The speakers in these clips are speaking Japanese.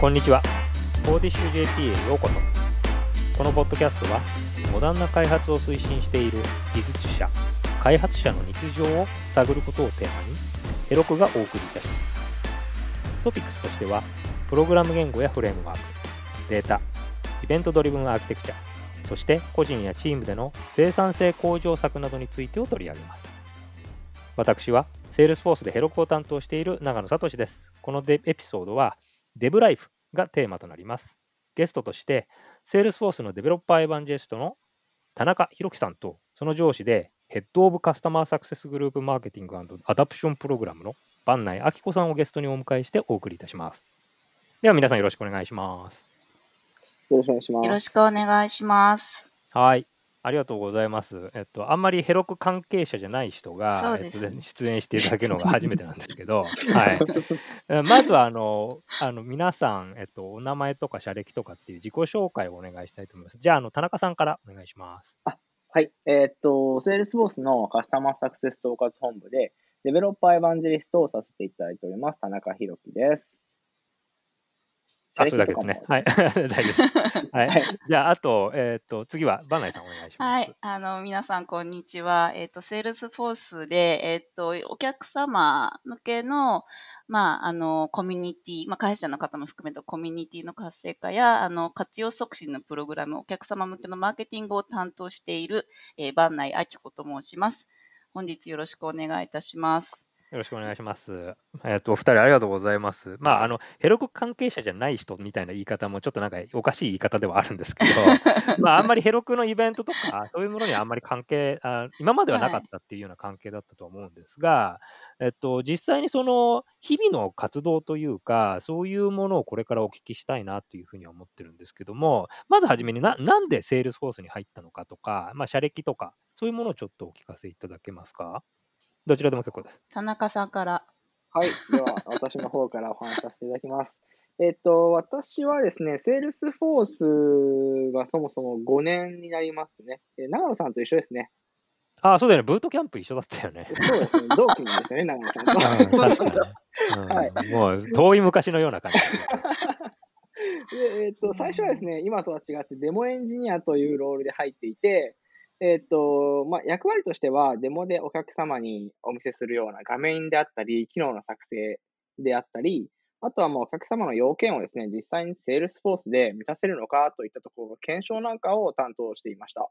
こんにちは。コーディッシュ JP へようこそ。このポッドキャストは、モダンな開発を推進している技術者、開発者の日常を探ることをテーマに、ヘロクがお送りいたします。トピックスとしては、プログラム言語やフレームワーク、データ、イベントドリブンアーキテクチャ、そして個人やチームでの生産性向上策などについてを取り上げます。私は、Salesforce でヘロクを担当している長野聡です。このエピソードは、デブライフがテーマとなります。ゲストとして、Salesforce のデベロッパーエヴァンジェストの田中宏樹さんと、その上司で、ヘッドオブカスタマーサクセスグループマーケティングアダプションプログラムの番内明子さんをゲストにお迎えしてお送りいたします。では皆さんよろしくお願いします。よろしくお願いします。よろしくお願いします。はい。ありがとうございます。えっと、あんまりヘロク関係者じゃない人が、えっと、出演していただけるのが初めてなんですけど、はい。まずは、あの、あの皆さん、えっと、お名前とか社歴とかっていう自己紹介をお願いしたいと思います。じゃあ、あの、田中さんからお願いします。あはい。えー、っと、セールスフォースのカスタマーサクセス統括本部で、 developer evangelist をさせていただいております、田中宏樹です。あ、それだけですね。はい。大丈夫です。はい。じゃあ、あと、えっ、ー、と、次は、バンナイさんお願いします。はい。あの、皆さん、こんにちは。えっ、ー、と、セールスフォースで、えっ、ー、と、お客様向けの、まあ、あの、コミュニティ、まあ、会社の方も含めたコミュニティの活性化や、あの、活用促進のプログラム、お客様向けのマーケティングを担当している、えー、バンナイアキコと申します。本日よろしくお願いいたします。よろしくお願いします。えっと、お二人ありがとうございます。まあ、あの、 Heroku 関係者じゃない人みたいな言い方もちょっとなんかおかしい言い方ではあるんですけど、まあ、あんまり Heroku のイベントとか、そういうものにはあんまり関係あ、今まではなかったっていうような関係だったと思うんですが、はい、えっと、実際にその、日々の活動というか、そういうものをこれからお聞きしたいなというふうに思ってるんですけども、まずはじめにな、なんでセールスフォースに入ったのかとか、まあ、社歴とか、そういうものをちょっとお聞かせいただけますか？どちらでも結構です。田中さんから。はい。では、私の方からお話しさせていただきます。えっと、私はですね、セールスフォースがそもそも5年になりますね。え長野さんと一緒ですね。ああ、そうだよね。ブートキャンプ一緒だったよね。そうですね。同期なんですよね、長野さんと。はい、もう遠い昔のような感じ。でえっと、最初はですね、今とは違ってデモエンジニアというロールで入っていて、えっ、と、まあ、役割としては、デモでお客様にお見せするような画面であったり、機能の作成であったり、あとはもうお客様の要件をですね、実際に Salesforce で満たせるのかといったところの検証なんかを担当していました。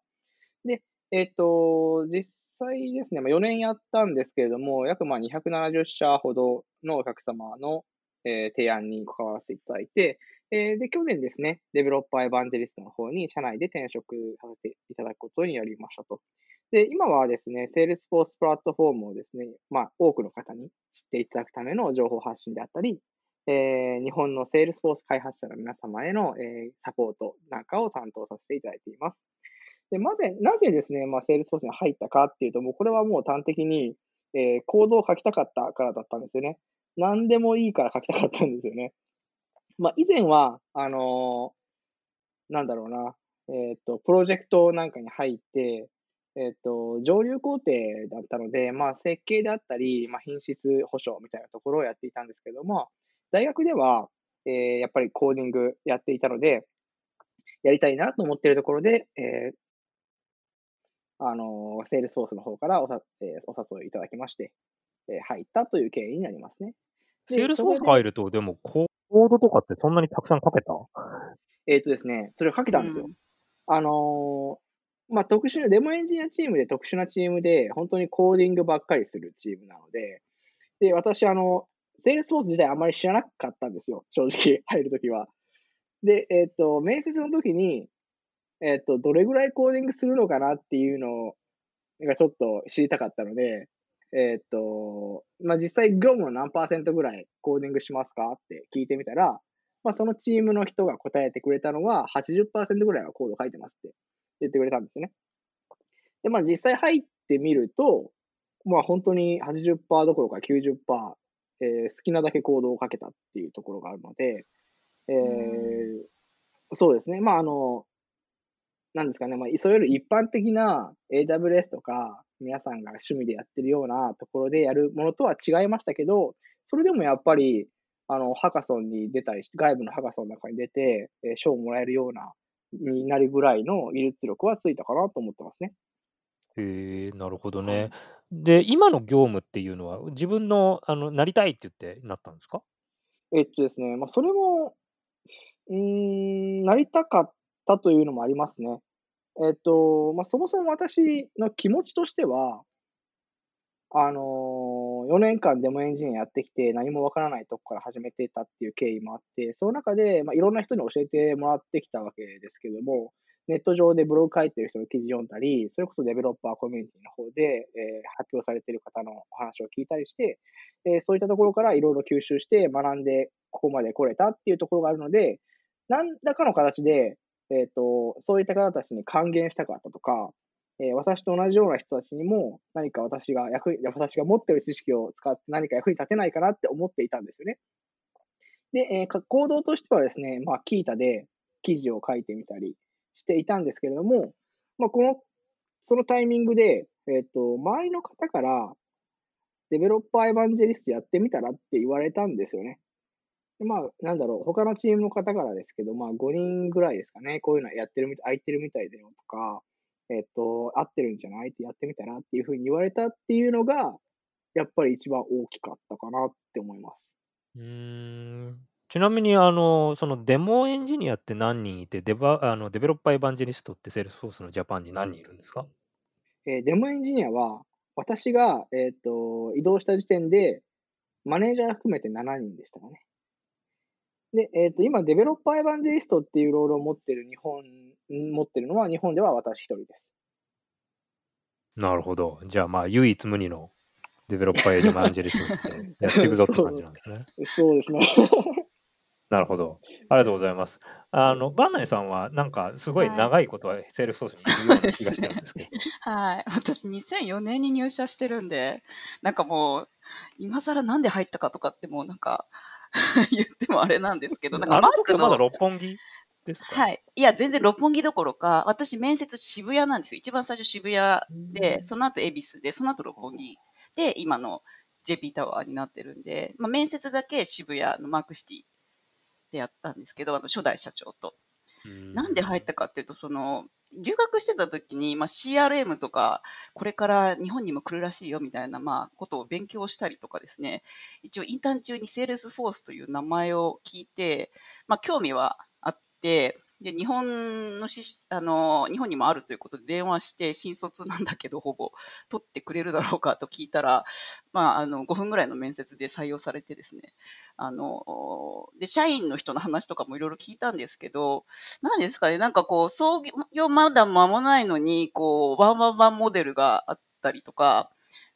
で、えっ、と、実際ですね、まあ、4年やったんですけれども、約まあ270社ほどのお客様の、えー、提案に関わらせていただいて、えー、で、去年ですね、デベロッパーエヴァンジェリストの方に社内で転職させていただくことになりましたと。で、今はですね、Salesforce プラットフォームをですね、まあ、多くの方に知っていただくための情報発信であったり、えー、日本の Salesforce 開発者の皆様への、えー、サポートなんかを担当させていただいています。で、なぜ、なぜですね、まあ、Salesforce に入ったかっていうと、もうこれはもう端的に、えー、コードを書きたかったからだったんですよね。何でもいいから書きたかったんですよね。まあ、以前は、あのー、なんだろうな、えっ、ー、と、プロジェクトなんかに入って、えっ、ー、と、上流工程だったので、まあ、設計であったり、まあ、品質保証みたいなところをやっていたんですけども、大学では、えー、やっぱりコーディングやっていたので、やりたいなと思っているところで、えー、あのセールスフォースの方からおさ、えー、お誘いいただきまして、えー、入ったという経緯になりますね。セールスフォース入ると、でも、ココードとかってそんなにたくさん書けた？えっ、とですね、それを書けたんですよ。うん、あのー、まあ、特殊な、デモエンジニアチームで特殊なチームで、本当にコーディングばっかりするチームなので、で、私、あの、セールスフォース自体あんまり知らなかったんですよ、正直、入るときは。で、えっ、ー、と、面接の時に、えっ、ー、と、どれぐらいコーディングするのかなっていうのがちょっと知りたかったので、えっ、と、まあ、実際業務の何パーセントぐらいコーディングしますかって聞いてみたら、まあ、そのチームの人が答えてくれたのは80%ぐらいはコード書いてますって言ってくれたんですね。で、まあ実際入ってみると、まあ本当に80%どころか90%、えー、好きなだけコードをかけたっていうところがあるので、えー、そうですね。まああの、なんですかね、まあ、いわゆる一般的な AWS とか、皆さんが趣味でやってるようなところでやるものとは違いましたけど、それでもやっぱり、あの、ハカソンに出たりして、外部のハカソンの中に出て、えー賞をもらえるような、になるぐらいの技術力はついたかなと思ってますね。へえ、なるほどね。で、今の業務っていうのは、自分の、あの、なりたいって言ってなったんですか？えっとですね、まあ、それも、うーん、なりたかったというのもありますね。えっと、まあ、そもそも私の気持ちとしては、あの、4年間デモエンジニアやってきて、何もわからないとこから始めてたっていう経緯もあって、その中で、まあ、いろんな人に教えてもらってきたわけですけども、ネット上でブログ書いてる人の記事読んだり、それこそデベロッパーコミュニティの方で、えー発表されてる方のお話を聞いたりして、えーそういったところからいろいろ吸収して学んで、ここまで来れたっていうところがあるので、何らかの形で、えっ、と、そういった方たちに還元したかったとか、えー私と同じような人たちにも何か私が役、私が持っている知識を使って何か役に立てないかなって思っていたんですよね。で、えー行動としてはですね、まあ、キータで記事を書いてみたりしていたんですけれども、まあ、この、そのタイミングで、えっ、と、周りの方から、デベロッパーエヴァンジェリストやってみたらって言われたんですよね。でまあ、なんだろう、他のチームの方からですけど、まあ、5人ぐらいですかね、こういうのやってるみたい、空いてるみたいだよとか、えっと、合ってるんじゃないってやってみたらっていうふうに言われたっていうのが、やっぱり一番大きかったかなって思います。うーん。ちなみに、あの、そのデモエンジニアって何人いて、デバあの、デベロッパーエヴァンジェリストってセールスフォースのジャパンに何人いるんですか？えーデモエンジニアは、私が、えっと、移動した時点で、マネージャー含めて7人でしたかね。で、えっと、今、デベロッパーエヴァンジェリストっていうロールを持ってる日本、ん持ってるのは、日本では私一人です。なるほど。じゃあ、まあ、唯一無二のデベロッパーエヴァンジェリストってやっていくぞって感じなんですね。そうですね。なるほど。ありがとうございます。あの、バンナイさんは、なんか、すごいはい長いことはセールスフォースにいるような気がしてるんですけど。はい。私2004年に入社してるんで、なんかもう、今更なんで入ったかとかってもうなんか 言ってもあれなんですけど、なんかあのまだの六本木ですか？はい。いや、全然六本木どころか、私面接渋谷なんですよ。一番最初渋谷で、その後恵比寿で、その後六本木で、今の JP タワーになってるんで、まあ、面接だけ渋谷のマークシティでやったんですけど、あの初代社長と。なんで入ったかっていうと、その、留学してた時に、まあ、CRM とか、これから日本にも来るらしいよみたいな、まあ、ことを勉強したりとかですね、一応インターン中にセールスフォースという名前を聞いて、まあ、興味はあって、で、日本のし、あの、日本にもあるということで電話して、新卒なんだけど、ほぼ、取ってくれるだろうかと聞いたら、まあ、あの、5分ぐらいの面接で採用されてですね、あの、で、社員の人の話とかもいろいろ聞いたんですけど、何ですかね、なんかこう、創業まだ間もないのに、こう、ワンワンワンモデルがあったりとか、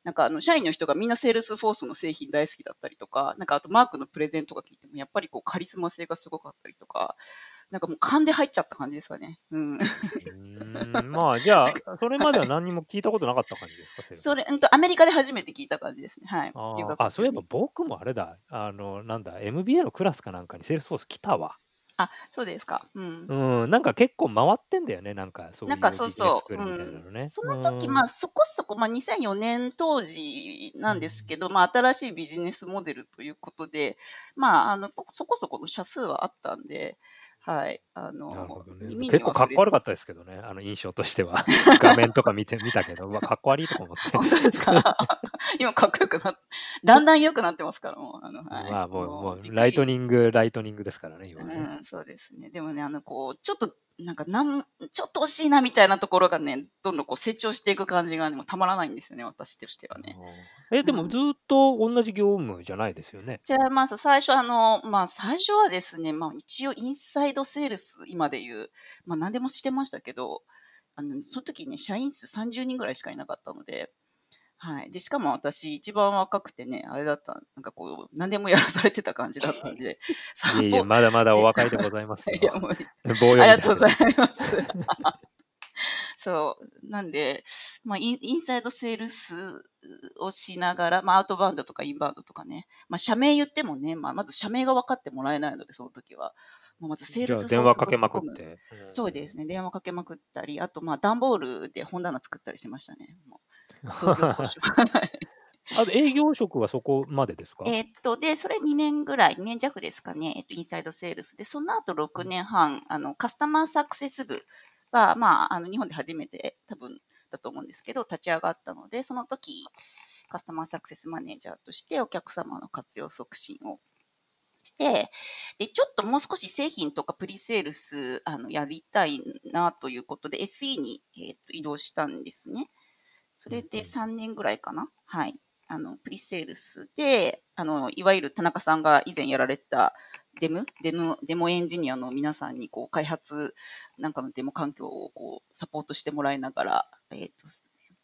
なんかあの、社員の人がみんなセールスフォースの製品大好きだったりとか、なんかあとマークのプレゼンとか聞いても、やっぱりこう、カリスマ性がすごかったりとか、なんかもう勘で入っちゃった感じですかね。うん。うーんまあ、じゃあ、それまでは何にも聞いたことなかった感じですか？セールスそれ、うんと、アメリカで初めて聞いた感じですね。はい。ああ、そういえば僕もあれだ、あの、なんだ、MBA のクラスかなんかにセールスフォース来たわ。あ、そうですか。うん。うん、なんか結構回ってんだよね、なんかそういうなんかそうそう。うん、その時、うんまあそこそこ、まあ2004年当時なんですけど、まあ新しいビジネスモデルということで、まああの、そこそこの社数はあったんで、はい、あの、ね。結構かっこ悪かったですけどね、あの印象としては。画面とか見て見たけど、うわ、かっこ悪いとか思って。本当ですか？今かっこよくなっだんだん良くなってますから、もう。あのはい、まあもう、もうライトニング、ライトニングですからね、今ね。うん、そうですね。でもね、あの、こう、ちょっと、なんか、なん、ちょっと惜しいなみたいなところがね、どんどんこう成長していく感じがね、もうたまらないんですよね、私としてはね。うんえ、でもずっと同じ業務じゃないですよね？じゃあ、まず最初、あの、まあ、最初はですね、まあ、一応、インサイドセールス、今で言う、まあ、何でもしてましたけど、あの、その時ね、社員数30人ぐらいしかいなかったので、はい。で、しかも私、一番若くてね、あれだった、なんかこう、何でもやらされてた感じだったんで、サいえいえ、まだまだお若いでございますよ。いや、もう、ありがとうございます。そう。なんで、まあ、インインサイドセールスをしながら、まあ、アウトバウンドとかインバウンドとかね、まあ、社名言ってもね、まあ、まず社名が分かってもらえないので、その時は。もうまずセールス電話かけまくって。そうですね。電話かけまくったり、あと、まあ、段ボールで本棚作ったりしてましたね。もう創業当初。あと営業職はそこまでですか？えーっと、で、それ2年ぐらい、2年弱ですかね、えっと、インサイドセールスで、その後6年半、あの、カスタマーサクセス部が、まあ、あの、日本で初めて多分だと思うんですけど、立ち上がったので、その時、カスタマーサクセスマネージャーとしてお客様の活用促進をして、で、ちょっともう少し製品とかプリセールス、あの、やりたいなということで、SE に、えーっと移動したんですね。それで3年ぐらいかな。はい。あの、プリセールスで、あの、いわゆる田中さんが以前やられたデム、デム、デモエンジニアの皆さんに、こう、開発なんかのデモ環境を、こう、サポートしてもらいながら、えっ、と、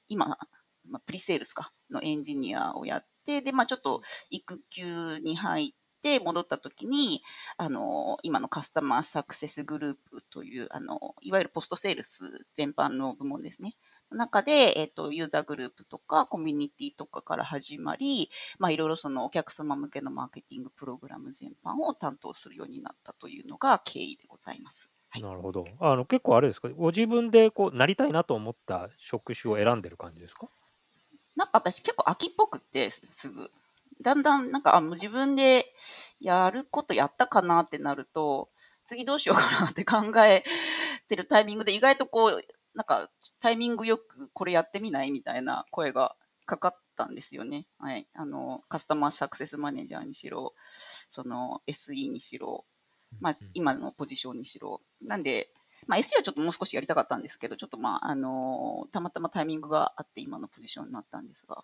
今、まあ、プリセールスか、のエンジニアをやって、で、まあ、ちょっと育休に入って戻った時に、あの、今のカスタマーサクセスグループという、あの、いわゆるポストセールス全般の部門ですね。中で、えっ、と、ユーザーグループとかコミュニティとかから始まり、まあ、いろいろそのお客様向けのマーケティングプログラム全般を担当するようになったというのが経緯でございます。はい。なるほど。あの結構あれですか、ご自分でこうなりたいなと思った職種を選んでる感じですか？なんか私結構秋っぽくってすすぐ。だんだんなんかあもう自分でやることやったかなってなると、次どうしようかなって考えてるタイミングで意外とこう、なんかタイミングよくこれやってみないみたいな声がかかったんですよね。はい。あの、カスタマーサクセスマネージャーにしろ、その SE にしろ、まあうん今のポジションにしろ。なんで、まあ SE はちょっともう少しやりたかったんですけど、ちょっとまあ、あのたまたまタイミングがあって今のポジションになったんですが、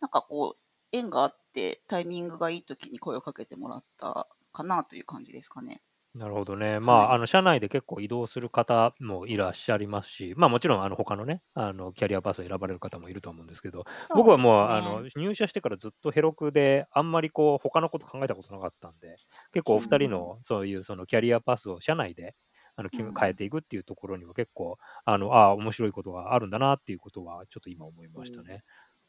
なんかこう、縁があってタイミングがいい時に声をかけてもらったかなという感じですかね。なるほどね。まあ、はいあの社内で結構移動する方もいらっしゃいますし、まあもちろんあの他のね、あのキャリアパスを選ばれる方もいると思うんですけど、僕はもう、あの入社してからずっとヘロクで、あんまりこう他のこと考えたことなかったんで、結構お二人のそういうそのキャリアパスを社内であの変えていくっていうところには結構、あのああ、面白いことがあるんだなっていうことは、ちょっと今思いましたね。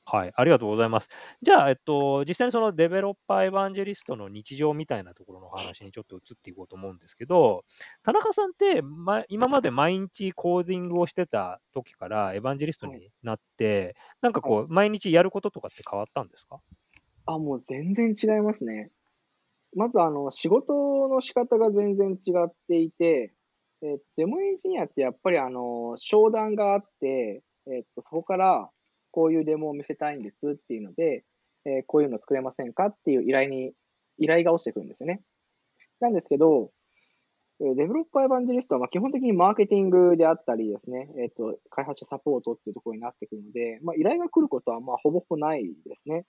はい、ありがとうございます。じゃあ、えっと、実際にそのデベロッパーエヴァンジェリストの日常みたいなところの話にちょっと移っていこうと思うんですけど、田中さんって、ま、今まで毎日コーディングをしてた時からエヴァンジェリストになって、なんかこう、毎日やることとかって変わったんですか？あ、もう全然違いますね。まず、あの、仕事の仕方が全然違っていて、えーデモエンジニアってやっぱり、あの、商談があって、えっと、そこから、こういうデモを見せたいんですっていうので、えーこういうの作れませんかっていう依頼に、依頼が落ちてくるんですよね。なんですけど、デベロッパーエヴァンジェリストは、まあ、基本的にマーケティングであったりですね、えっと、開発者サポートっていうところになってくるので、まあ、依頼が来ることは、まあ、ほぼほぼないですね。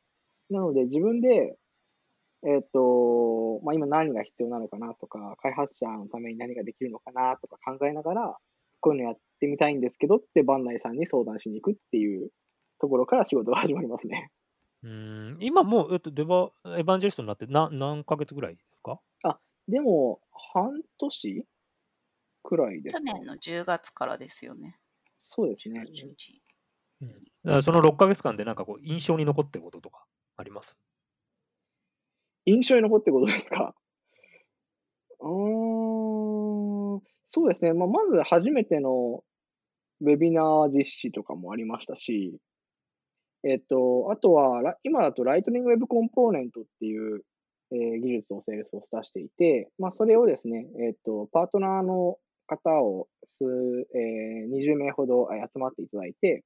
なので、自分で、えっと、まあ、今何が必要なのかなとか、開発者のために何ができるのかなとか考えながら、こういうのやってみたいんですけどって、バンナイさんに相談しに行くっていうところから仕事が始まりますね。うーん今もう、えっと、デバエヴァンジェリストになって何何ヶ月ぐらいですか？でも、半年くらいですか去年の10月からですよね。そうですね。10時だからその6ヶ月間でなんかこう、印象に残ってることとかあります？印象に残ってることですか？うーん、そうですね。まあ、まず初めてのウェビナー実施とかもありましたし、えっと、あとは、ラ今だとライトニングウェブコンポーネントっていう、えー技術をセールスを出していて、まあ、それをですね、えっと、パートナーの方を数、えー20名ほどあ集まっていただいて、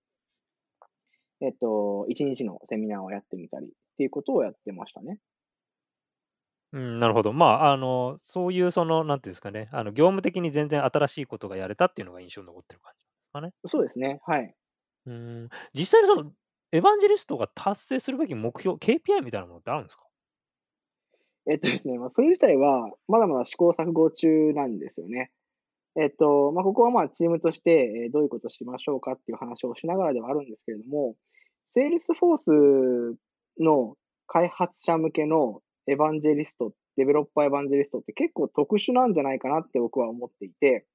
えっと、1日のセミナーをやってみたりっていうことをやってましたね。うん、なるほど。まあ、あの、そういうその、なんていうんですかね、あの業務的に全然新しいことがやれたっていうのが印象に残ってる感じですかね。そうですね。はい。うーん、実際にその、エヴァンジェリストが達成するべき目標、KPI みたいなものってあるんですか？えっとですね、まあ、それ自体はまだまだ試行錯誤中なんですよね。えっと、まあ、ここはまあチームとして、どういうことをしましょうかっていう話をしながらではあるんですけれども、セールスフォースの開発者向けのエヴァンジェリスト、デベロッパーエヴァンジェリストって結構特殊なんじゃないかなって僕は思っていて、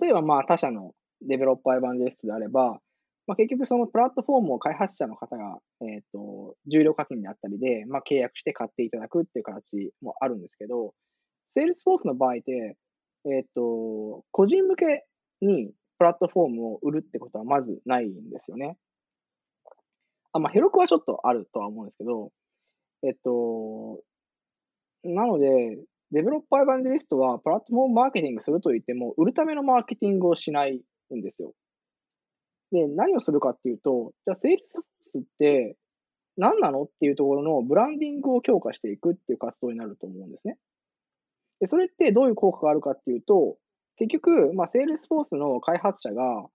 例えばまあ他社のデベロッパーエヴァンジェリストであれば、まあ、結局そのプラットフォームを開発者の方が、えっ、と、重量課金であったりで、まあ、契約して買っていただくっていう形もあるんですけど、セールスフォースの場合って、えっ、と、個人向けにプラットフォームを売るってことはまずないんですよね。あ、まあ、 Heroku はちょっとあるとは思うんですけど、えっと、なので、デベロッパーエヴァンジェリストはプラットフォームマーケティングすると言っても、売るためのマーケティングをしないんですよ。で、何をするかっていうと、じゃあ、セールスフォースって何なのっていうところのブランディングを強化していくっていう活動になると思うんですね。で、それってどういう効果があるかっていうと、結局、まあ、セールスフォースの開発者が、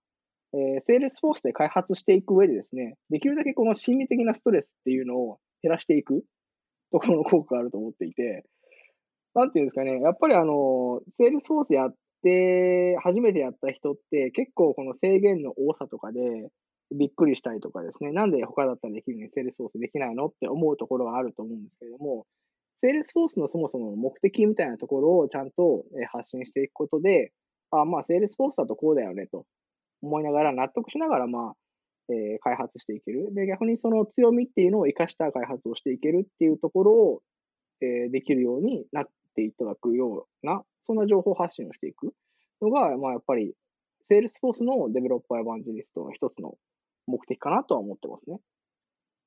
えー、セールスフォースで開発していく上でですね、できるだけこの心理的なストレスっていうのを減らしていくところの効果があると思っていて、なんていうんですかね、やっぱりあの、セールスフォースやって、初めてやった人って結構この制限の多さとかでびっくりしたりとかですね、なんで他だったらできるのにセールスフォースできないのって思うところがあると思うんですけれども、セールスフォースのそもそもの目的みたいなところをちゃんと発信していくことで、あまあ、セールスフォースだとこうだよねと思いながら、納得しながら、まあ、えー、開発していける。で、逆にその強みっていうのを活かした開発をしていけるっていうところを、えー、できるようになっていただくような、そんな情報発信をしていくのが、まあ、やっぱり、セールスフォースのデベロッパーエヴァンジェリストの一つの目的かなとは思ってますね。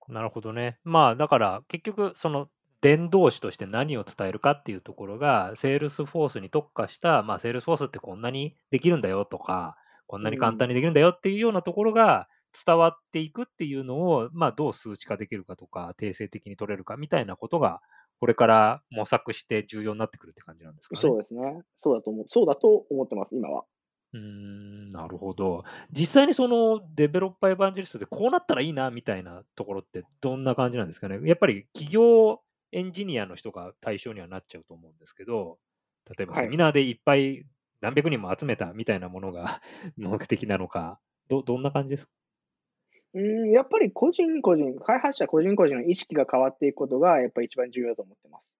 なるほどね。まあ、だから結局、その伝道師として何を伝えるかっていうところが、セールスフォースに特化した、まあ、セールスフォースってこんなにできるんだよとか、こんなに簡単にできるんだよっていうようなところが伝わっていくっていうのを、まあ、どう数値化できるかとか、定性的に取れるかみたいなことが、これから模索して重要になってくるって感じなんですかね。そうですね。そうだと思う。そうだと思ってます、今は。うーん、なるほど。実際にそのデベロッパーエヴァンジェリストでこうなったらいいなみたいなところってどんな感じなんですかね。やっぱり企業エンジニアの人が対象にはなっちゃうと思うんですけど、例えばセミナーでいっぱい何百人も集めたみたいなものが 目的なのか、どどんな感じですか？うん、やっぱり個人個人、開発者個人個人の意識が変わっていくことが、やっぱり一番重要だと思ってます。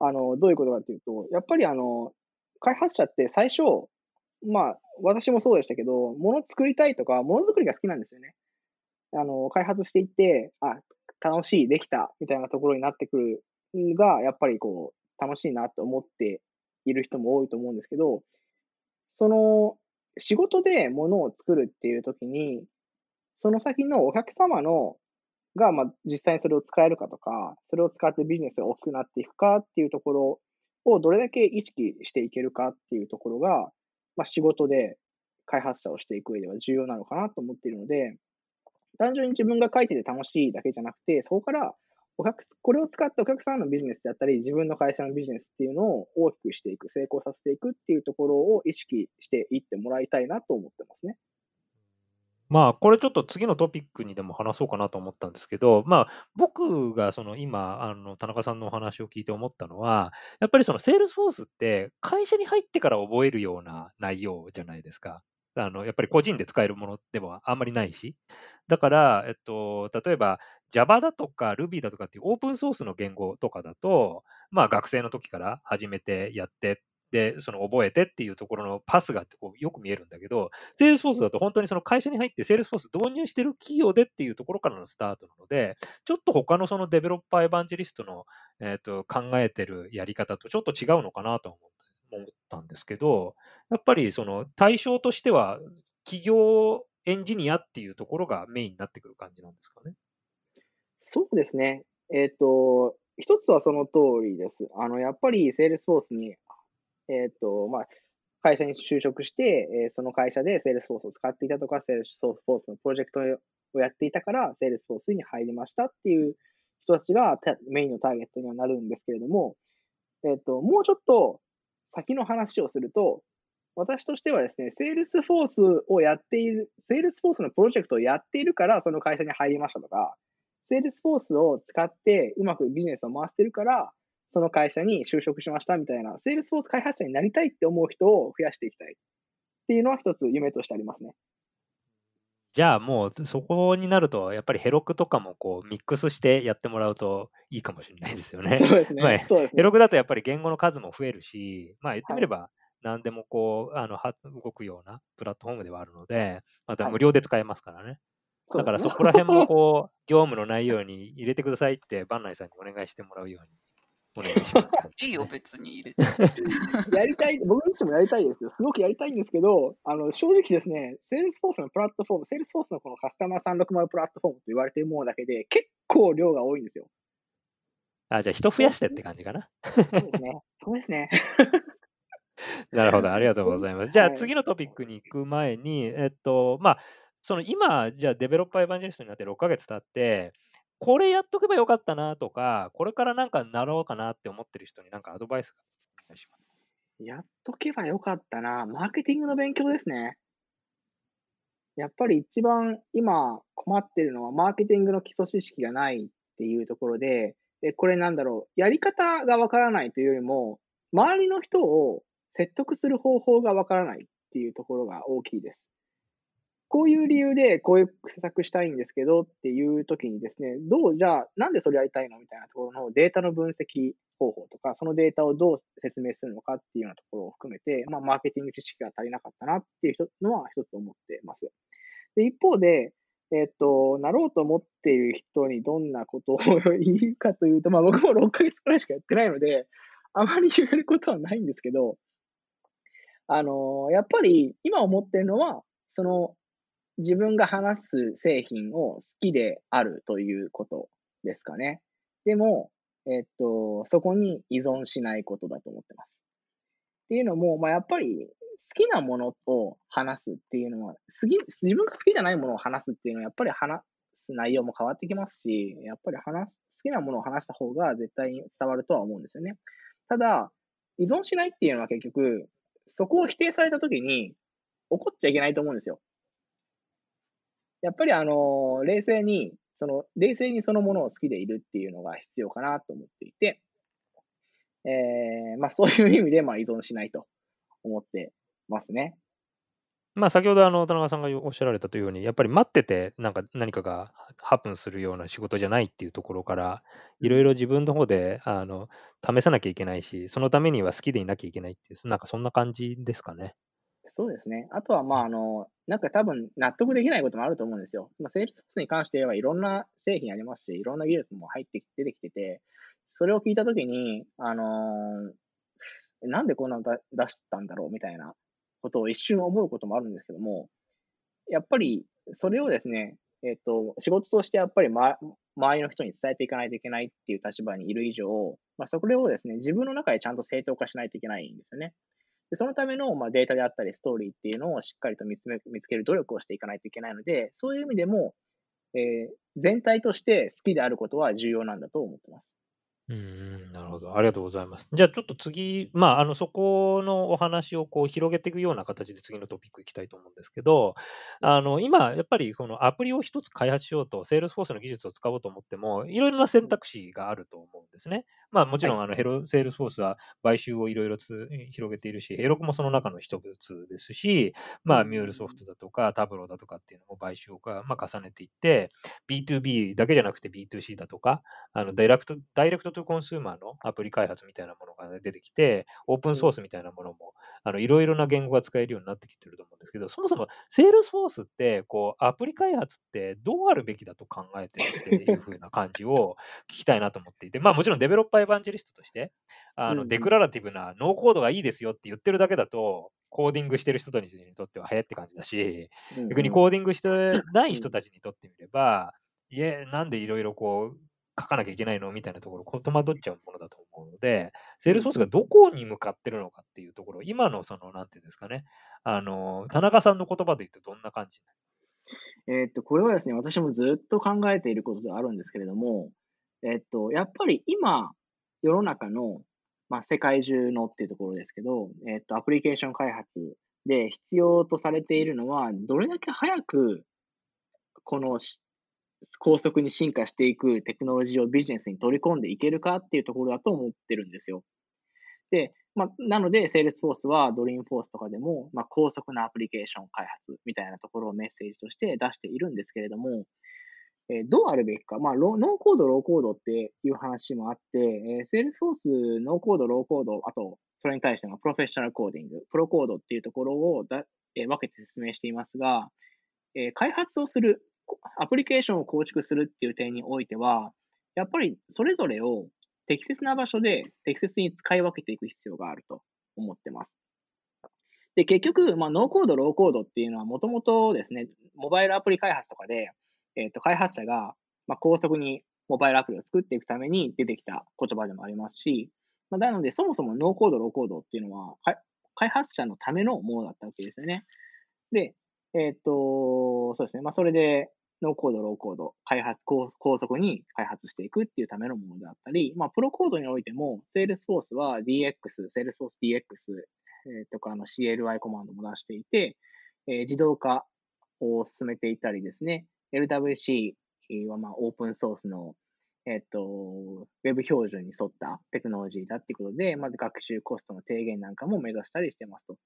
あの、どういうことかっていうと、やっぱりあの、開発者って最初、まあ、私もそうでしたけど、もの作りたいとか、ものづくりが好きなんですよね。あの、開発していって、あ、楽しい、できた、みたいなところになってくるが、やっぱりこう、楽しいなと思っている人も多いと思うんですけど、その、仕事でものを作るっていう時に、その先のお客様のが、まあ、実際にそれを使えるかとか、それを使ってビジネスが大きくなっていくかっていうところをどれだけ意識していけるかっていうところが、まあ、仕事で開発者をしていく上では重要なのかなと思っているので、単純に自分が書いてて楽しいだけじゃなくて、そこからお客、これを使ってお客さんのビジネスであったり、自分の会社のビジネスっていうのを大きくしていく、成功させていくっていうところを意識していってもらいたいなと思ってますね。まあ、これちょっと次のトピックにでも話そうかなと思ったんですけど、まあ、僕がその今、あの、田中さんのお話を聞いて思ったのは、やっぱりそのセールスフォースって会社に入ってから覚えるような内容じゃないですか。あの、やっぱり個人で使えるものでもあんまりないし。だから、えっと、例えば Java だとか Ruby だとかっていうオープンソースの言語とかだと、まあ学生の時から始めてやってで、その覚えてっていうところのパスがこうよく見えるんだけど、セールスフォースだと本当にその会社に入ってセールスフォース導入してる企業でっていうところからのスタートなので、ちょっと他のそのデベロッパーエヴァンジェリストの、えー、と考えてるやり方とちょっと違うのかなと思ったんですけど、やっぱりその対象としては企業エンジニアっていうところがメインになってくる感じなんですかね。そうですね。えっ、ー、と、一つはその通りです。あの、やっぱりセールスフォースにえっ、と、まあ、会社に就職して、えー、その会社で Salesforce を使っていたとか、Salesforce のプロジェクトをやっていたから、Salesforce に入りましたっていう人たちがメインのターゲットにはなるんですけれども、えっ、と、もうちょっと先の話をすると、私としてはですね、Salesforce をやっている、Salesforce のプロジェクトをやっているから、その会社に入りましたとか、Salesforce を使ってうまくビジネスを回してるから、その会社に就職しましたみたいな、セールスフォース開発者になりたいって思う人を増やしていきたいっていうのは一つ夢としてありますね。じゃあもうそこになると、やっぱりヘロクとかもこうミックスしてやってもらうといいかもしれないですよね。そうですね。まあ、そうですねヘロクだとやっぱり言語の数も増えるし、まあ言ってみれば、何でもこう、あのは動くようなプラットフォームではあるので、また無料で使えますからね。はい、だからそこら辺もこう、業務の内容に入れてくださいって、バンナイさんにお願いしてもらうようにお願いいいよ、別に入れて。やりたい、僕自身もやりたいですよ。すごくやりたいんですけど、あの、正直ですね、セールスフォースのプラットフォーム、セールスフォースのこのカスタマー360プラットフォームと言われているものだけで、結構量が多いんですよ。あ、じゃあ人増やしてって感じかな。そうですね。そうですね。なるほど、ありがとうございます。じゃあはい次のトピックに行く前に、えっと、まあ、その今、じゃあデベロッパーエヴァンジェリストになって6ヶ月経って、これやっとけばよかったなとか、これからなんかなろうかなって思ってる人になんかアドバイスがお願いします。やっとけばよかったな。マーケティングの勉強ですね。やっぱり一番今困ってるのは、マーケティングの基礎知識がないっていうところで、でこれなんだろう、やり方がわからないというよりも、周りの人を説得する方法がわからないっていうところが大きいです。こういう理由でこういう施策したいんですけどっていう時にですね、どうじゃあ、なんでそれやりたいのみたいなところのデータの分析方法とか、そのデータをどう説明するのかっていうようなところを含めて、まあ、マーケティング知識が足りなかったなっていうのは一つ思ってます。で、一方で、えっと、なろうと思っている人にどんなことを言うかというと、まあ僕も6ヶ月くらいしかやってないので、あまり言えることはないんですけど、あの、やっぱり今思ってるのは、その自分が話す製品を好きであるということですかね。でも、えっと、そこに依存しないことだと思ってます。っていうのも、まあ、やっぱり好きなものを話すっていうのは、好き自分が好きじゃないものを話すっていうのは、やっぱり話す内容も変わってきますし、やっぱり話好きなものを話した方が絶対に伝わるとは思うんですよね。ただ、依存しないっていうのは結局、そこを否定されたときに怒っちゃいけないと思うんですよ。やっぱりあの、冷静に、その、冷静にそのものを好きでいるっていうのが必要かなと思っていて、えー、まあそういう意味で、まあ依存しないと思ってますね。まあ先ほどあの田中さんがおっしゃられたというように、やっぱり待っててなんか何かがハプンするような仕事じゃないっていうところから、いろいろ自分の方であの試さなきゃいけないし、そのためには好きでいなきゃいけないっていう、なんかそんな感じですかね。そうですね。あとは、まあ、あの、なんか多分納得できないこともあると思うんですよ。まあ、セールスフォースに関して言えばいろんな製品ありますし、いろんな技術も入ってき出てきてて、それを聞いたときに、あのーなんでこんなの出出したんだろうみたいなことを一瞬思うこともあるんですけども、やっぱりそれをですね、えっ、と、仕事としてやっぱり、ま、周りの人に伝えていかないといけないっていう立場にいる以上、まあ、それをですね、自分の中でちゃんと正当化しないといけないんですよね。でそのための、まあ、データであったり、ストーリーっていうのをしっかりと見つめ見つける努力をしていかないといけないので、そういう意味でも、えー全体として好きであることは重要なんだと思ってます。うんうん、なるほど。ありがとうございます。じゃあちょっと次、まあ、あの、そこのお話をこう広げていくような形で次のトピックいきたいと思うんですけど、あの、今、やっぱりこのアプリを一つ開発しようと、Salesforce の技術を使おうと思っても、いろいろな選択肢があると思うんですね。まあ、もちろん、あの、ヘロ、Salesforce は買収をいろいろつ広げているし、ヘロクもその中の一つですし、まあ、ミュールソフトだとか、タブローだとかっていうのも買収をか、まあ、重ねていって、B2B だけじゃなくて B2C だとか、あのダイレクト、ダイレクトトゥコンスーマーのアプリ開発みたいなものが出てきて、オープンソースみたいなものも、あのいろいろな言語が使えるようになってきてると思うんですけど、そもそも Salesforce って、こう、アプリ開発ってどうあるべきだと考えてるっていう風な感じを聞きたいなと思っていて、まあもちろんデベロッパーエヴァンジェリストとして、あの declarative なノーコードがいいですよって言ってるだけだと、コーディングしてる人たちにとってははぁって感じだし、逆にコーディングしてない人たちにとってみれば、いえ、なんでいろいろこう書かなきゃいけないの？みたいなところ、戸惑っちゃうものだと思うので、セールスフォースがどこに向かってるのかっていうところ、今のその、なんていうんですかね、あの、田中さんの言葉で言うとどんな感じえーっと、これはですね、私もずっと考えていることではあるんですけれども、えーっと、やっぱり今、世の中の、まあ、世界中のっていうところですけど、えーっと、アプリケーション開発で必要とされているのは、どれだけ早く、このし高速に進化していくテクノロジーをビジネスに取り込んでいけるかっていうところだと思ってるんですよ。で、まあ、なので、Salesforce は Dreamforce とかでも、まあ、高速なアプリケーション開発みたいなところをメッセージとして出しているんですけれども、えーどうあるべきか、まあ、ロノーコード、ローコードっていう話もあって、えー Salesforce、ノーコード、ローコード、あと、それに対してのプロフェッショナルコーディング、プロコードっていうところをだ、えー分けて説明していますが、えー開発をする、アプリケーションを構築するっていう点においては、やっぱりそれぞれを適切な場所で適切に使い分けていく必要があると思ってます。で、結局、まあ、ノーコード、ローコードっていうのはもともとですね、モバイルアプリ開発とかで、えっ、と、開発者が、まあ、高速にモバイルアプリを作っていくために出てきた言葉でもありますし、まあ、なので、そもそもノーコード、ローコードっていうのは、開発者のためのものだったわけですよね。で、えっ、と、そうですね。まあ、それで、ノーコード、ローコード、開発、高速に開発していくっていうためのものであったり、まあ、プロコードにおいても、Salesforce は DX、Salesforce DX、とかの CLI コマンドも出していて、え、自動化を進めていたりですね、LWC はまあオープンソースの、えっ、と、ウェブ標準に沿ったテクノロジーだっていうことで、まず学習コストの低減なんかも目指したりしてますと。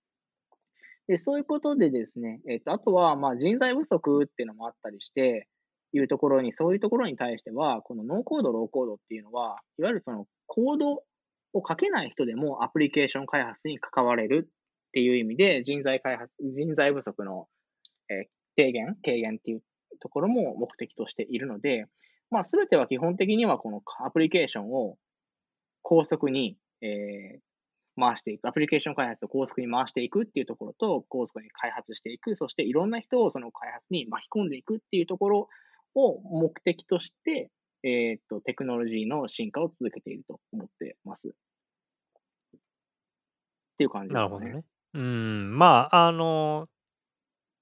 で、そういうことでですね、えっ、と、あとは、ま人材不足っていうのもあったりして、いうところに、そういうところに対しては、このノーコード、ローコードっていうのは、いわゆるそのコードを書けない人でもアプリケーション開発に関われるっていう意味で、人材開発、人材不足の、え、低減、軽減っていうところも目的としているので、まあ、すべては基本的にはこのアプリケーションを高速に、えー、回していく、アプリケーション開発を高速に回していくっていうところと、高速に開発していく、そしていろんな人をその開発に巻き込んでいくっていうところを目的として、えっ、と、テクノロジーの進化を続けていると思ってます。っていう感じですね。なるほどね。うん、まあ、あの、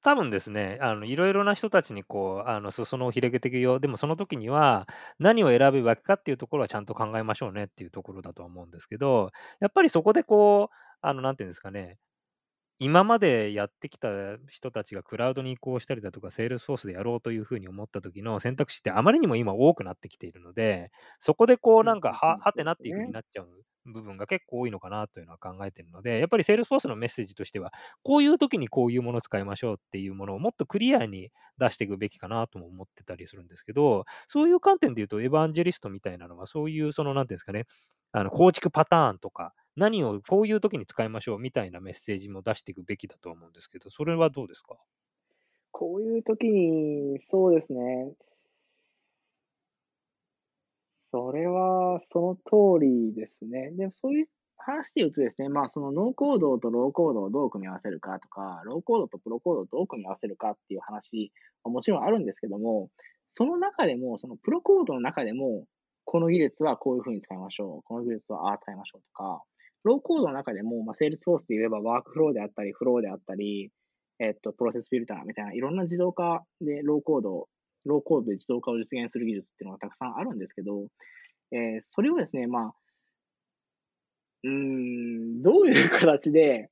多分ですね、あの、いろいろな人たちにこう、あの、裾野を広げていくよ。でもその時には、何を選ぶべきかっていうところはちゃんと考えましょうねっていうところだとは思うんですけど、やっぱりそこでこう、あの、なんていうんですかね、今までやってきた人たちがクラウドに移行したりだとか、セールスフォースでやろうというふうに思った時の選択肢ってあまりにも今多くなってきているので、そこでこうなんかは、はてなっていうふうになっちゃう部分が結構多いのかなというのは考えているので、やっぱり Salesforce のメッセージとしては、こういう時にこういうものを使いましょうっていうものをもっとクリアに出していくべきかなとも思ってたりするんですけど、そういう観点で言うと、エヴァンジェリストみたいなのは、そういう、その、なんていうんですかね、あの構築パターンとか、何をこういう時に使いましょうみたいなメッセージも出していくべきだと思うんですけど、それはどうですか？こういう時に、そうですね。それはその通りですね。でもそういう話で言うとですね、まあそのノーコードとローコードをどう組み合わせるかとか、ローコードとプロコードをどう組み合わせるかっていう話はもちろんあるんですけども、その中でも、そのプロコードの中でも、この技術はこういうふうに使いましょう。この技術はああ使いましょうとか、ローコードの中でも、まあ、セールスフォースで言えばワークフローであったり、フローであったり、えっと、プロセスビルダーみたいないろんな自動化でローコードローコードで自動化を実現する技術っていうのがたくさんあるんですけど、えー、それをですね、まあ、うん、どういう形で、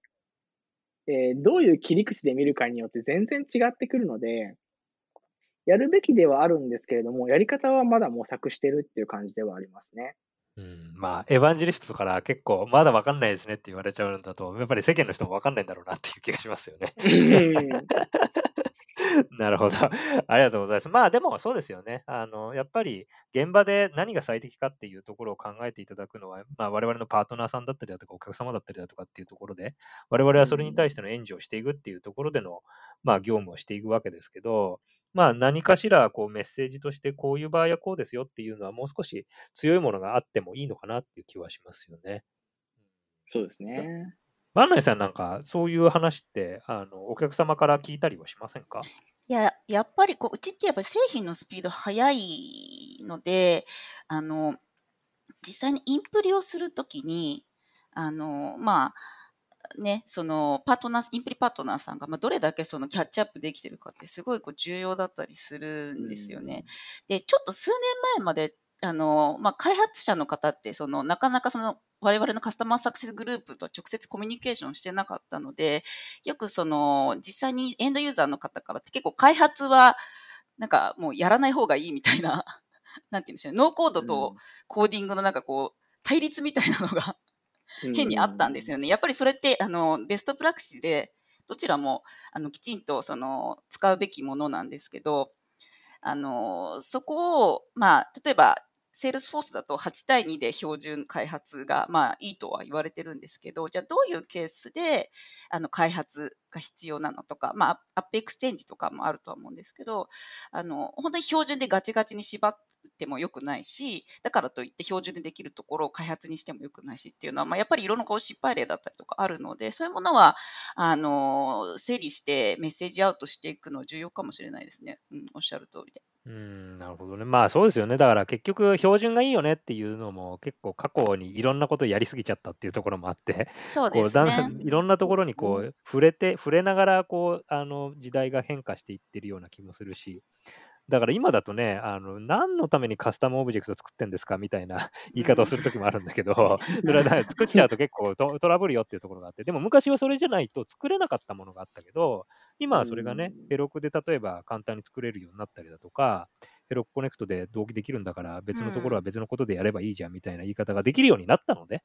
えー、どういう切り口で見るかによって全然違ってくるので、やるべきではあるんですけれども、やり方はまだ模索してるっていう感じではありますね。うん、まあ、エヴァンジェリストから結構、まだ分かんないですねって言われちゃうんだと、やっぱり世間の人も分かんないんだろうなっていう気がしますよね。なるほど。ありがとうございます。まあでもそうですよね。あの、やっぱり現場で何が最適かっていうところを考えていただくのは、まあ我々のパートナーさんだったりだとか、お客様だったりだとかっていうところで、我々はそれに対しての援助をしていくっていうところでの、まあ業務をしていくわけですけど、まあ何かしらこうメッセージとしてこういう場合はこうですよっていうのはもう少し強いものがあってもいいのかなっていう気はしますよね。そうですね。万内さんなんか、そういう話って、あの、お客様から聞いたりはしませんか？いや、やっぱりこう、うちってやっぱり製品のスピード速いので、あの、実際にインプリをするときに、あの、まあ、ね、そのパートナー、インプリパートナーさんが、まあ、どれだけそのキャッチアップできてるかってすごいこう重要だったりするんですよね。で、ちょっと数年前まであの、まあ、開発者の方って、その、なかなかその、我々のカスタマーサクセスグループと直接コミュニケーションしてなかったので、よくその、実際にエンドユーザーの方からって結構開発は、なんかもうやらない方がいいみたいな、なんて言うんでしょう、ノーコードとコーディングのなんかこう、対立みたいなのが変にあったんですよね。やっぱりそれって、あの、ベストプラクティスで、どちらも、あの、きちんと、その、使うべきものなんですけど、あの、そこを、まあ、例えば、セールスフォースだと8対2で標準開発が、まあ、いいとは言われてるんですけど、じゃあどういうケースで、あの、開発が必要なのとか、まあ、 AppExchange とかもあるとは思うんですけど、あの、本当に標準でガチガチに縛っても良くないし、だからといって標準でできるところを開発にしても良くないしっていうのは、まあ、やっぱりいろんなこう失敗例だったりとかあるので、そういうものは、あの、整理してメッセージアウトしていくの重要かもしれないですね。うん、おっしゃる通りで。うん、なるほどね。まあそうですよね。だから結局標準がいいよねっていうのも結構過去にいろんなことやりすぎちゃったっていうところもあって、そうこですうだんだね。んいろんなところにうこん。う触れて、触れながらこう、あの時代が変化していってるような気もするし、だから今だとね、あの何のためにカスタムオブジェクト作ってんですかみたいな言い方をするときもあるんだけど、それはだ作っちゃうと結構トトラブルよっていうところがあって、でも昔はそれじゃないと作れなかったものがあったけど、今うはそれがね、ん。ヘロクで例えば簡単に作れるようになったりだとか、ヘロクコネクトで同期できるんだからう別のところはん。別のことでやればいいじゃんみたいな言い方ができるようになったので、う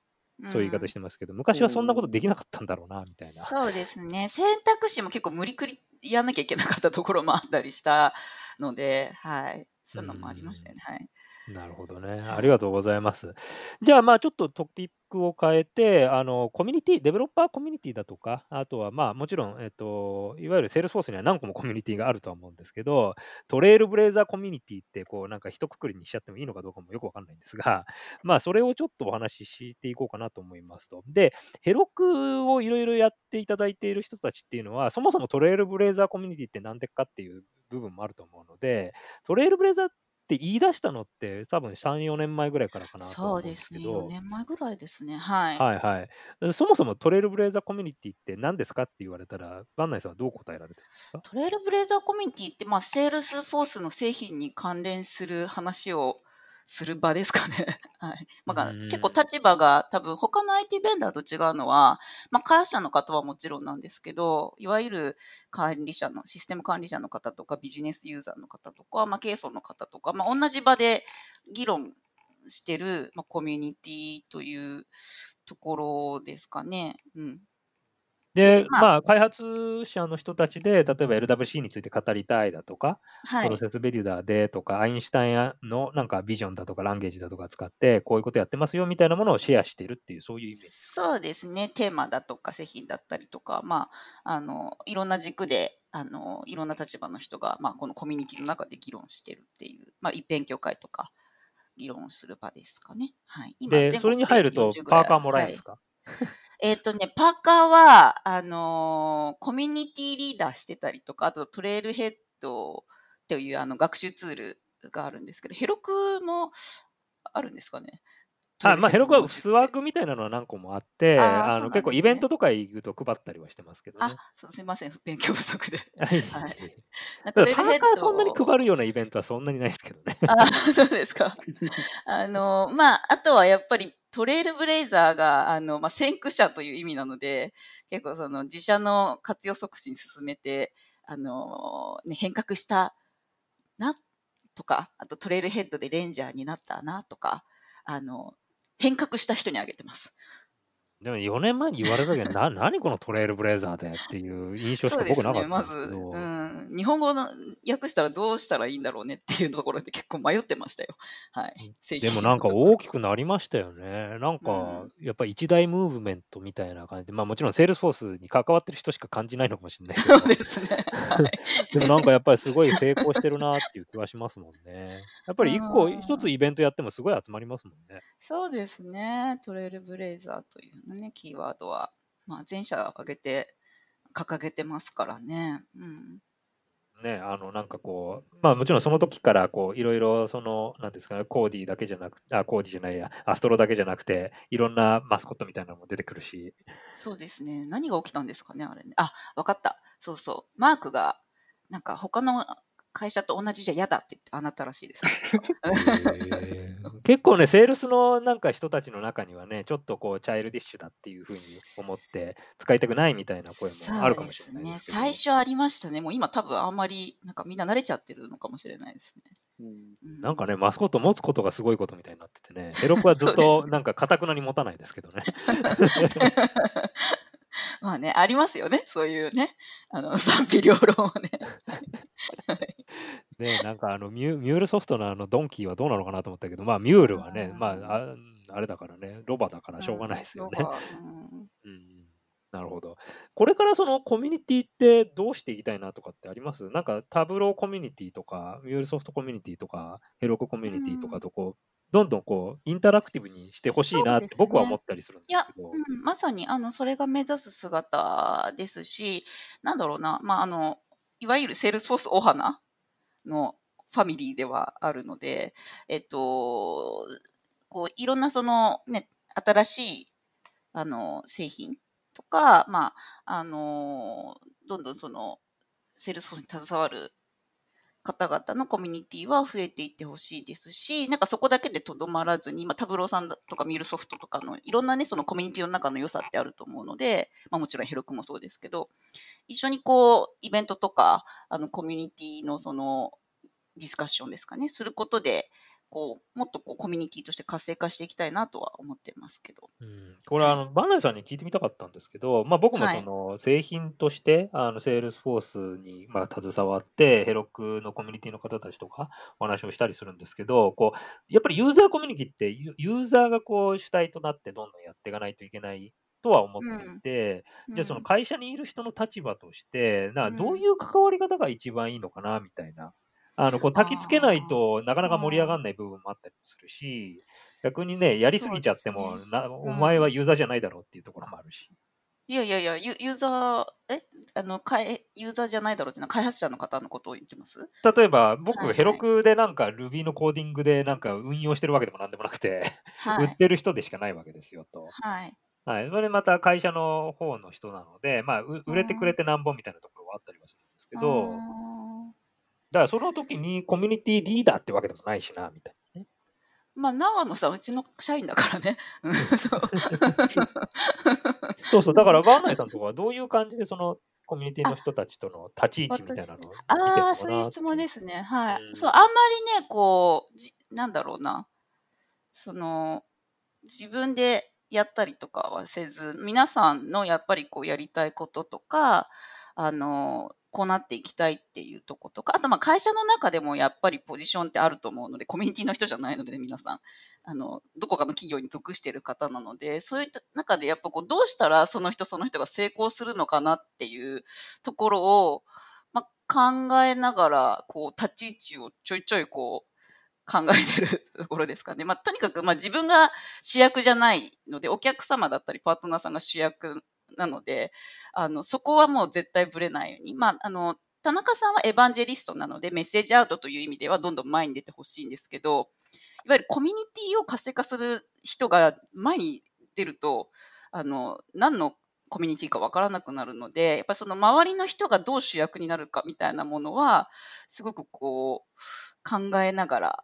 そういう言い方しん。てますけど、う昔はそんなことできん。なかったんだろうな、みたいな。そうですね。選択肢も結構無理くりやんなきゃいけなかったところもあったりしたので、はい。うそういうのもありましたよん。ね。はい。なるほどね。あはい。りがとうございます。じゃあ、まあ、ちょっとトピックを変えて、あの、コミュニティ、デベロッパーコミュニティだとか、あとは、まあ、もちろん、えっと、いわゆる Salesforce には何個もコミュニティがあるとは思うんですけど、トレイルブレイザーコミュニティって、こう、なんか一括りにしちゃってもいいのかどうかもよくわかんないんですが、まあ、それをちょっとお話ししていこうかなと思いますと。で、ヘロクをいろいろやっていただいている人たちっていうのは、そもそもトレイルブレイザーコミュニティって何でかっていう部分もあると思うので、 Trailblazer って言い出したのって多分3、4年前ぐらいからかなとはそう思うんでですね。4すけど、年前ぐらいですね。はい。はいはい。えそもそも Trailblazer コミュニティって何ですかって言われたら、バンナイさんはどう答えられてるんですか？ Trailblazer コミュニティって、まあ、 Salesforce の製品に関連する話をする場ですかね。はい。うまあ、結構。立場が多分他の IT ベンダーと違うのは、まあ、開発者の方はもちろんなんですけど、いわゆる管理者の、システム管理者の方とかビジネスユーザーの方とか、まあ、経営層の方とか、まあ、同じ場で議論してる、まあ、コミュニティというところですかね。うん。で、で、まあ、まあ、開発者の人たちで、例えば LWC について語りたいだとか、はい。プロセスベリュダーでとか、アインシュタインのなんかビジョンだとか、ランゲージだとか使って、こういうことやってますよみたいなものをシェアしてるっていう、そういうイメージそうですね。テーマだとか製品だったりとか、まあ、あの、いろんな軸で、あの、いろんな立場の人が、まあ、このコミュニティの中で議論してるっていう、まあ、勉強会とか、議論する場ですかね。はい。今、で、全それに入ると40ぐらいある。パーカーもらえはい。るんですか？えっとね、パーカーは、あのーコミュニティリーダーしてたりとか、あとトレイルヘッドっていうあの学習ツールがあるんですけど、ヘロクもあるんですかね？あ、まあ、ヘロクは。スワッグみたいなのは何個もあって、あの結構イベン。トとか行くと配ったりはしてますけどね。あ、そうすみません。勉強不足で。はい。パーレイルヘッカーそんなに配ド、るようなイベントはそんなにないですけどね。あ、そうですか。あの、まあ、あとはやっぱりトレイルブレイザーが、あの、まあ、先駆者という意味なので、結構その自社の活用促進進めて、あの、ね、変革したなとか、あと Trailhead でレンジャーになったなとか、あの、変革した人にあげてます。でも4年前に言われた時は、な 何この Trailblazer でっていう印象しか僕なかっそうですね。またんですけず、うど、ん、日本語の訳したらどうしたらいいんだろうねっていうところで結構迷ってましたよ。はい。製でもなんか。大きくなりましたよね。なんうかん。、やっぱり一大ムーブメントみたいな感じで、まあもちろん Salesforce に関わってる人しか感じないのかもしれないけそうど、ですね。はい。でもなんかやっぱりすごい成功してるなっていう気はしますもんね。やっぱうり一個、一つん。イベントやってもすごい集まりますもんね。そうですね。トレイルブレイザーというのね、キーワードは、まあ、全社挙げて掲げてますからね。うん。ね、あの、なんかこう、まあもちろんその時からこう、いろいろその、なんですかね、コーディだけじゃなくあ、コーディじゃないや、アストロだけじゃなくて、いろんなマスコットみたいなのも出てくるし、そうですね。何が起きたんですかね、あれね。あ、わかった。そうそう。マークが、なんか他の会社と同じじゃ嫌だって言ってあなたらしいです 結構ね、セールスのなんか人たちの中にはね、ちょっとこう、チャイルディッシュだっていうふうに思って、使いたくないみたいな声もあるかもしれですね。ないですけど。最初ありましたね。もう今多分あんまり、なんかみんな慣れちゃってるのかもしれないですね。なんかね、マスコット持つことがすごいことみたいになっててね、ヘロクはずっ。となんかかたくなに持たないですけどね。まあね、ありますよね。そういうね、あの、賛否両論はね。はいね、なんかあのミュミュールソフトのあのドンキーはどうなのかなと思ったけど、まあミュールはね、まあああれだからね、ロバだからしょうがないですよね。うんうん、なるほど。これからそのコミュニティってどうしていきたいなとかってあります？なんかタブローコミュニティとか、ミュールソフトコミュニティとか、ヘロクコミュニティとかとこう、どんどんこう、インタラクティブにしてほしいなって僕は思ったりするんでいやすけど。うん、まさにあのそれが目指す姿ですし、なんだろうな、まあ、あのいわゆる Salesforce Ohana のファミリーではあるので、えっと、こういろんなその、ね、新しいあの製品とか、まあ、あのどんどんそのセールスフォースに携わる方々のコミュニティは増えていってほしいですし、なんかそこだけでとどまらずに、まあ、 Tableau さんとか MuleSoft とかのいろんなね、そのコミュニティの中の良さってあると思うので、まあ、もちろん Heroku もそうですけど、一緒にこう、イベントとか、あの、コミュニティのその、ディスカッションですかね、することで、こう、もっとこう、コミュニティとして活性化していきたいなとは思ってますけど。うん、これはあの、バンナイさんに聞いてみたかったんですけど、まあ、僕もはい。その製品として、あの Salesforce にまあ携わって、 Heroku のコミュニティの方たちとかお話をしたりするんですけど、こうやっぱりユーザーコミュニティってユ、ユーザーがこう主体となってどんどんやっていかないといけないとは思っていて、じゃあその会社にいる人の立場として、なうん。どういう関わり方が一番いいのかなみたいな。あのこう焚きつけないとなかなか盛り上がらない部分もあったりもするし、逆にね、やりすぎちゃっても、そうですなお前はユーザーじゃないだろうっていうところもあるし。いやいやいや、ユユーザー、え？あの、かえユーザーじゃないだろうっていうのは開発者の方のことを言ってます？例えば僕、ヘロクでなんか Ruby のコーディングでなんか運用してるわけでもなんでもなくて、はい。売ってる人でしかないわけですよと。はい。はい。それまた会社の方の人なので、まあ、う売れてくれてなんぼみたいなところはあったりはするんですけど、あだからその時にコミュニティリーダーってわけでもないしな、みたいなね。ーまあ、長野さん、うちの社員だからね。う んそう。そうそう、だからバーナイさんとかはどういう感じでそのコミュニティの人たちとの立ち位置みたいなのああ、そういう質問ですね。はい。うんそう、あんまりね、こう、じなんだろうな。その、自分でやったりとかはせず、皆さんのやっぱりこうやりたいこととか、あの、こなっていきたいっていうとことか、あとまあ会社の中でもやっぱりポジションってあると思うので、コミュニティの人じゃないので、ね、皆さん。あの、どこかの企業に属している方なので、そういった中でやっぱこう、どうしたらその人その人が成功するのかなっていうところを、まあ、考えながら、こう、立ち位置をちょいちょいこう、考えてるところですかね。まあ、とにかく、まあ、自分が主役じゃないので、お客様だったり、パートナーさんが主役なので、あの、そこはもう絶対ぶれないように。まあ、あの、田中さんはエヴァンジェリストなので、メッセージアウトという意味ではどんどん前に出てほしいんですけど、いわゆるコミュニティを活性化する人が前に出ると、あの、何のコミュニティかわからなくなるので、やっぱその周りの人がどう主役になるかみたいなものは、すごくこう、考えながら、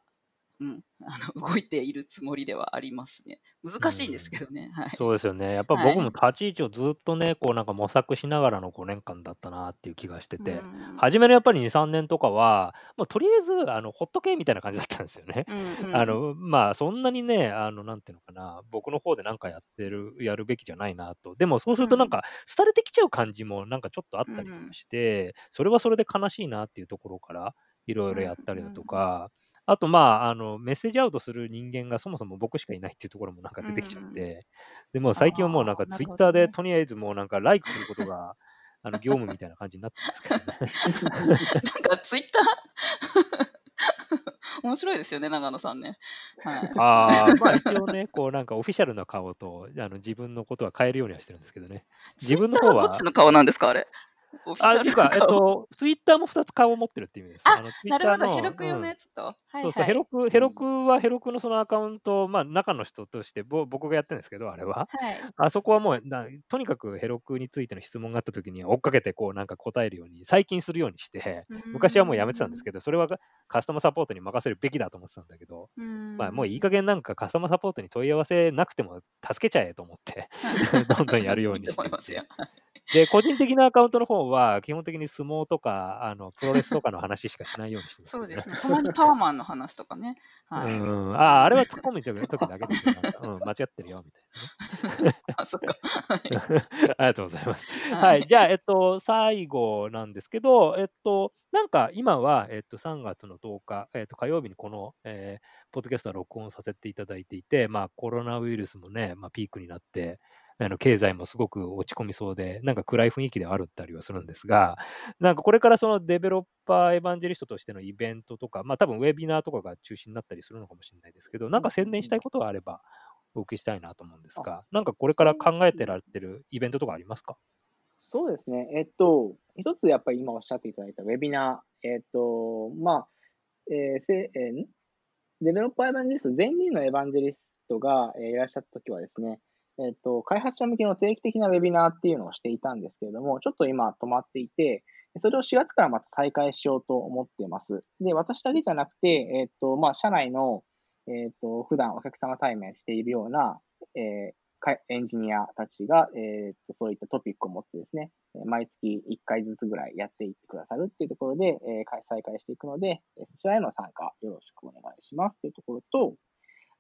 うん、あの 動いているつもりではありますね。難しいんですけどね。はい。そうですよね。やっぱはい僕も立ち位置をずっとね、こうなんか模索しながらの5年間だったなっていう気がしてて、うん初めのやっぱり2、3年とかは、もうとりあえず、あの、ほっとけみたいな感じだったんですよね。うんうん あの、まあ、そんなにね、あの、なんていうのかな、僕の方でなんかやってる、やるべきじゃないなと。でも、そうするとなんか、廃れてきちゃう感じもなんかちょっとあったりとかして、それはそれで悲しいなっていうところから、いろいろやったりだとか、あと、まあ、あの、メッセージアウトする人間がそもそも僕しかいないっていうところもなんか出てきちゃって、でもう最近はもうなんかツイッターでとりあえずもうなんかライクすることが、あの、業務みたいな感じになってますけどね。なんかツイッター？面白いですよね、長野さんね。はい。ああ、まあ一応ね、こうなんかオフィシャルな顔とあの自分のことは変えるようにはしてるんですけどね。自分の方はどっちの顔なんですか、あれ？オフィシあ、ャルなっていうか、えっ顔。と、ツイッターも2つ顔を持ってるっていう意味です。あなるほど、ヘロク用うんのやつと。はいそうそう、はい。ヘロク、ヘロクはヘロクのそのアカウント、まあ中の人としてぼ僕がやってるんですけど、あれは。はい。あそこはもうな、とにかくヘロクについての質問があった時には追っかけてこうなんか答えるように、最近するようにして、昔はもうやめてたんですけど、それはカスタマーサポートに任せるべきだと思ってたんだけど、ど。うんまあもういい加減なんかカスタマーサポートに問い合わせなくても助けちゃえと思って、どんどんやるようにして。で、個人的なアカウントの方方は基本的に相撲とかあのプロレスとかの話しかしないようにしてます、そうですね。たまにパワーマンの話とかね。はい。うん、ああれは突っ込む時時だけですよ、なんかうん。間違ってるよ、みたいなね。あ、そっか。ありがとうございます。ははい、じゃあ、えっと、最後なんですけど、えっと、なんか今は、えっと、3月の10日、えっと、火曜日にこの、えーポッドキャストは録音させていただいていて、まあ、コロナウイルスもね、まあ、ピークになって、あの経済もすごく落ち込みそうで、なんか暗い雰囲気ではあるったりはするんですが、なんかこれからそのデベロッパーエヴァンジェリストとしてのイベントとか、まあ多分ウェビナーとかが中心になったりするのかもしれないですけど、なんか宣伝したいことがあればお聞きしたいなと思うんですが、なんかこれから考えてられてるイベントとかありますか？そうですね。えっと、一つやっぱり今おっしゃっていただいたウェビナー、えっと、まあ、えーせえーん？デベロッパーエヴァンジェリスト、全人のエヴァンジェリストが、えーいらっしゃったときはですね、えっと、開発者向けの定期的なウェビナーっていうのをしていたんですけれども、ちょっと今止まっていて、それを4月からまた再開しようと思っています。で、私だけじゃなくて、えっと、まあ、社内の、えっと、普段お客様対面しているような、えーエンジニアたちが、えっとそういったトピックを持ってですね、毎月1回ずつぐらいやっていってくださるっていうところで、えー再開していくので、そちらへの参加よろしくお願いしますというところと、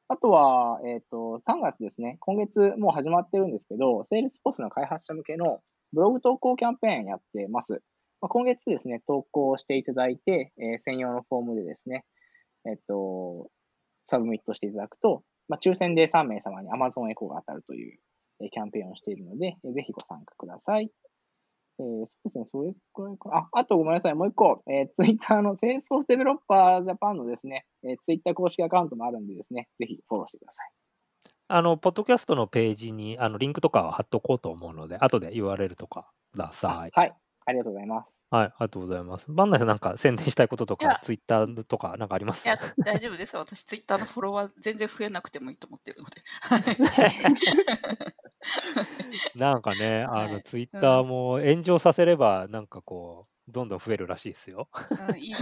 あとは、えーっと、3月ですね、今月もう始まってるんですけど、セールスポースの開発者向けのブログ投稿キャンペーンやってます。まあ、今月ですね、投稿していただいて、えー専用のフォームでですね、えっと、サブミットしていただくと、まあ、抽選で3名様に Amazon エコーが当たるというキャンペーンをしているので、ぜひご参加ください。えーそうですね、それくらいかな。あ、あとごめんなさい、もう一個、えー、ツイッターの Salesforce Developer Japan のですね、えー、ツイッター公式アカウントもあるんでですね、ぜひフォローしてください。あの、ポッドキャストのページにあのリンクとかは貼っとこうと思うので、後で URL とかください。はい、ありがとうございます。はい、ありがとうございます。バンナイさんなんか宣伝したいこととか、ツイッターとかなんかあります？いや、大丈夫です。私、ツイッターのフォロワー全然増えなくてもいいと思ってるので。なんかね、あの、はいツイッターも炎上させれば、なんかこう、どんどん増えるらしいですよ。うん、いいよ。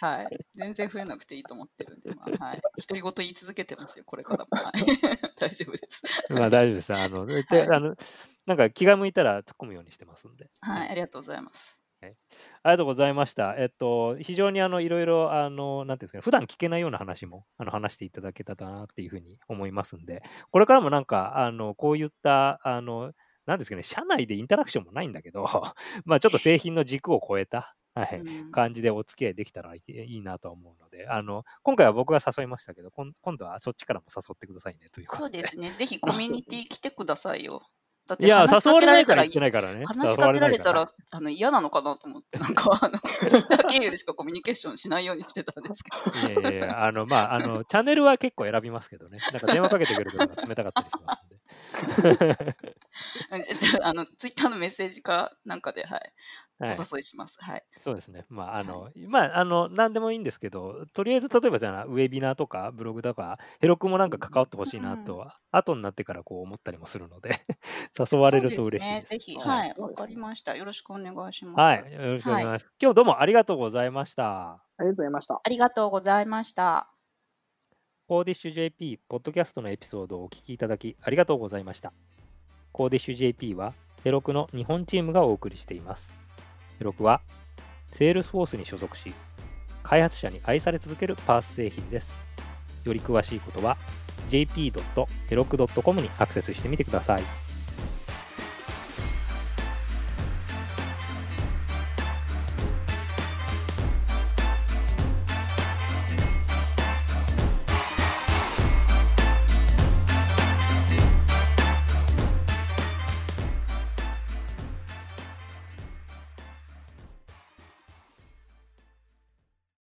はい。全然増えなくていいと思ってるんで、まあ、はい。独り言言い続けてますよ、これからも。はい、大丈夫です。まあ大丈夫です。あの、ではいあのなんか気が向いたら突っ込むようにしてますんで。はい、ありがとうございます。ありがとうございました。えっと、非常にあのいろいろ、あの、なんていうんですかね、普段聞けないような話もあの話していただけたらなっていうふうに思いますんで、これからもなんか、あの、こういった、あの、なんですかね、社内でインタラクションもないんだけど、まあちょっと製品の軸を超えた、はい、うん感じでお付き合いできたらいいなとは思うので、あの、今回は僕が誘いましたけど、今度はそっちからも誘ってくださいねというか。そうですね。ぜひコミュニティ来てくださいよ。だっていや、誘われないから言ってないからね。話しかけられたらあの嫌なのかなと思って、なんかあの、ツイッター経由でしかコミュニケーションしないようにしてたんですけど。いやいやあの、まあ、あの、チャンネルは結構選びますけどね。なんか電話かけてくることが冷たかったりしますんで。うんじゃじゃあ、あの、ツイッターのメッセージかなんかで、はい、おはい、誘いします。はい。そうですね。まあ、あの、まあ、あの、なんでもいいんですけど、とりあえず、例えばじゃあ、ウェビナーとか、ブログとか、ヘロクもなんか関わってほしいなとは、後になってからこう思ったりもするので、誘われると嬉しいです。そうですね。ぜひ、はいはい、わかりました。よろしくお願いします。はい。よろしくお願いします。今日どうもありがとうございました。ありがとうございました。ありがとうございました。コーディッシュ JP ポッドキャストのエピソードをお聞きいただきありがとうございました。コーディッシュ JP はヘロクの日本チームがお送りしています。ヘロクは Salesforce に所属し、開発者に愛され続けるパース製品です。より詳しいことは jp.heroku.com にアクセスしてみてください。